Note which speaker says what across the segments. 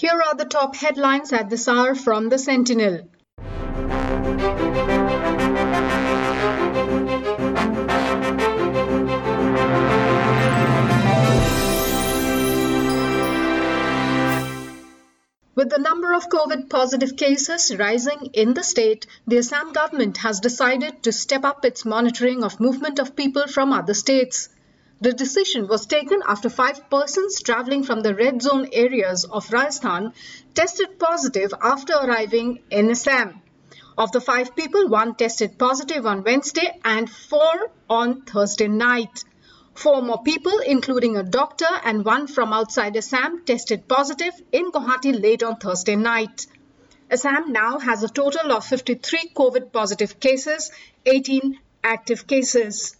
Speaker 1: Here are the top headlines at this hour from the Sentinel. With the number of COVID positive cases rising in the state, the Assam government has decided to step up its monitoring of movement of people from other states. The decision was taken after five persons travelling from the red zone areas of Rajasthan tested positive after arriving in Assam. Of the five people, one tested positive on Wednesday and four on Thursday night. Four more people, including a doctor and one from outside Assam, tested positive in Guwahati late on Thursday night. Assam now has a total of 53 COVID positive cases, 18 active cases.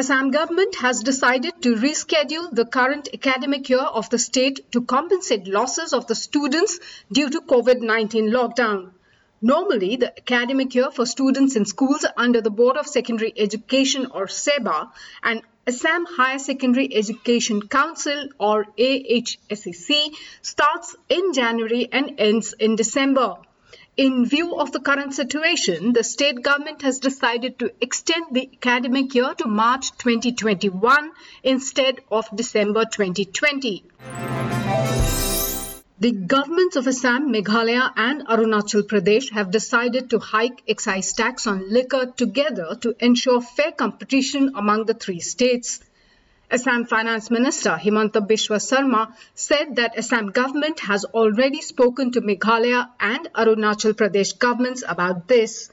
Speaker 1: Assam government has decided to reschedule the current academic year of the state to compensate losses of the students due to COVID-19 lockdown. Normally, the academic year for students in schools under the Board of Secondary Education or SEBA and Assam Higher Secondary Education Council or AHSEC starts in January and ends in December. In view of the current situation, the state government has decided to extend the academic year to March 2021 instead of December 2020. The governments of Assam, Meghalaya and Arunachal Pradesh have decided to hike excise tax on liquor together to ensure fair competition among the three states. Assam Finance Minister Himanta Biswa Sarma said that Assam government has already spoken to Meghalaya and Arunachal Pradesh governments about this.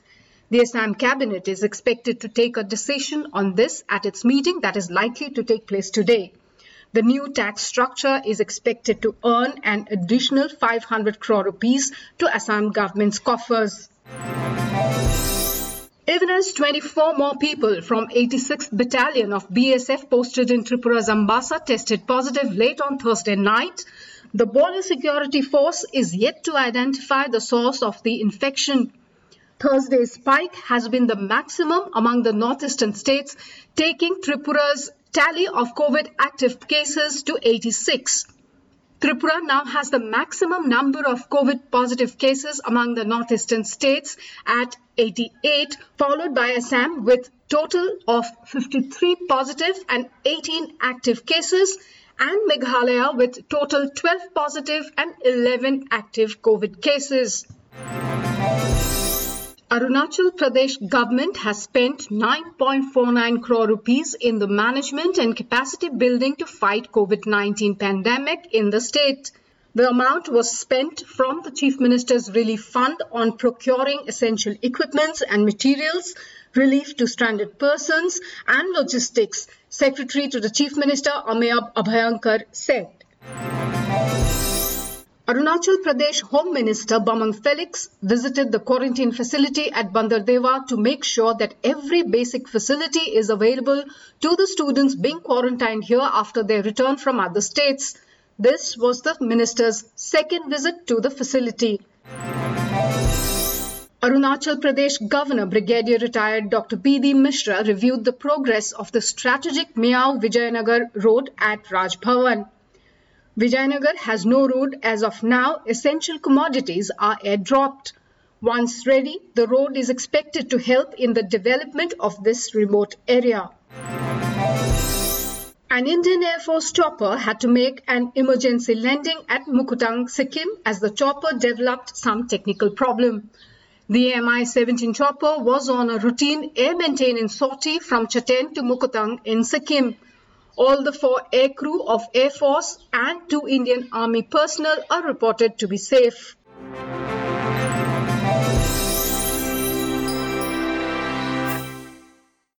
Speaker 1: The Assam cabinet is expected to take a decision on this at its meeting that is likely to take place today. The new tax structure is expected to earn an additional 500 crore rupees to Assam government's coffers. Even as 24 more people from 86th Battalion of BSF posted in Tripura's Ambassa tested positive late on Thursday night, the Border Security Force is yet to identify the source of the infection. Thursday's spike has been the maximum among the northeastern states, taking Tripura's tally of COVID active cases to 86. Tripura now has the maximum number of COVID positive cases among the northeastern states at 88, followed by Assam with total of 53 positive and 18 active cases and Meghalaya with total 12 positive and 11 active COVID cases. Arunachal Pradesh government has spent 9.49 crore rupees in the management and capacity building to fight COVID-19 pandemic in the state. The amount was spent from the Chief Minister's Relief Fund on procuring essential equipments and materials, relief to stranded persons and logistics, Secretary to the Chief Minister Ameya Abhyankar said. Arunachal Pradesh Home Minister Bamang Felix visited the quarantine facility at Bandardewa to make sure that every basic facility is available to the students being quarantined here after their return from other states. This was the minister's second visit to the facility. Arunachal Pradesh Governor Brigadier Retired Dr. B.D. Mishra reviewed the progress of the strategic Miao Vijayanagar Road at Raj Bhavan. Vijayanagar has no road as of now. Essential commodities are airdropped. Once ready, the road is expected to help in the development of this remote area. An Indian Air Force chopper had to make an emergency landing at Muguthang, Sikkim as the chopper developed some technical problem. The Mi-17 chopper was on a routine air maintenance sortie from Chaten to Muguthang in Sikkim. All the four aircrew of Air Force and two Indian Army personnel are reported to be safe.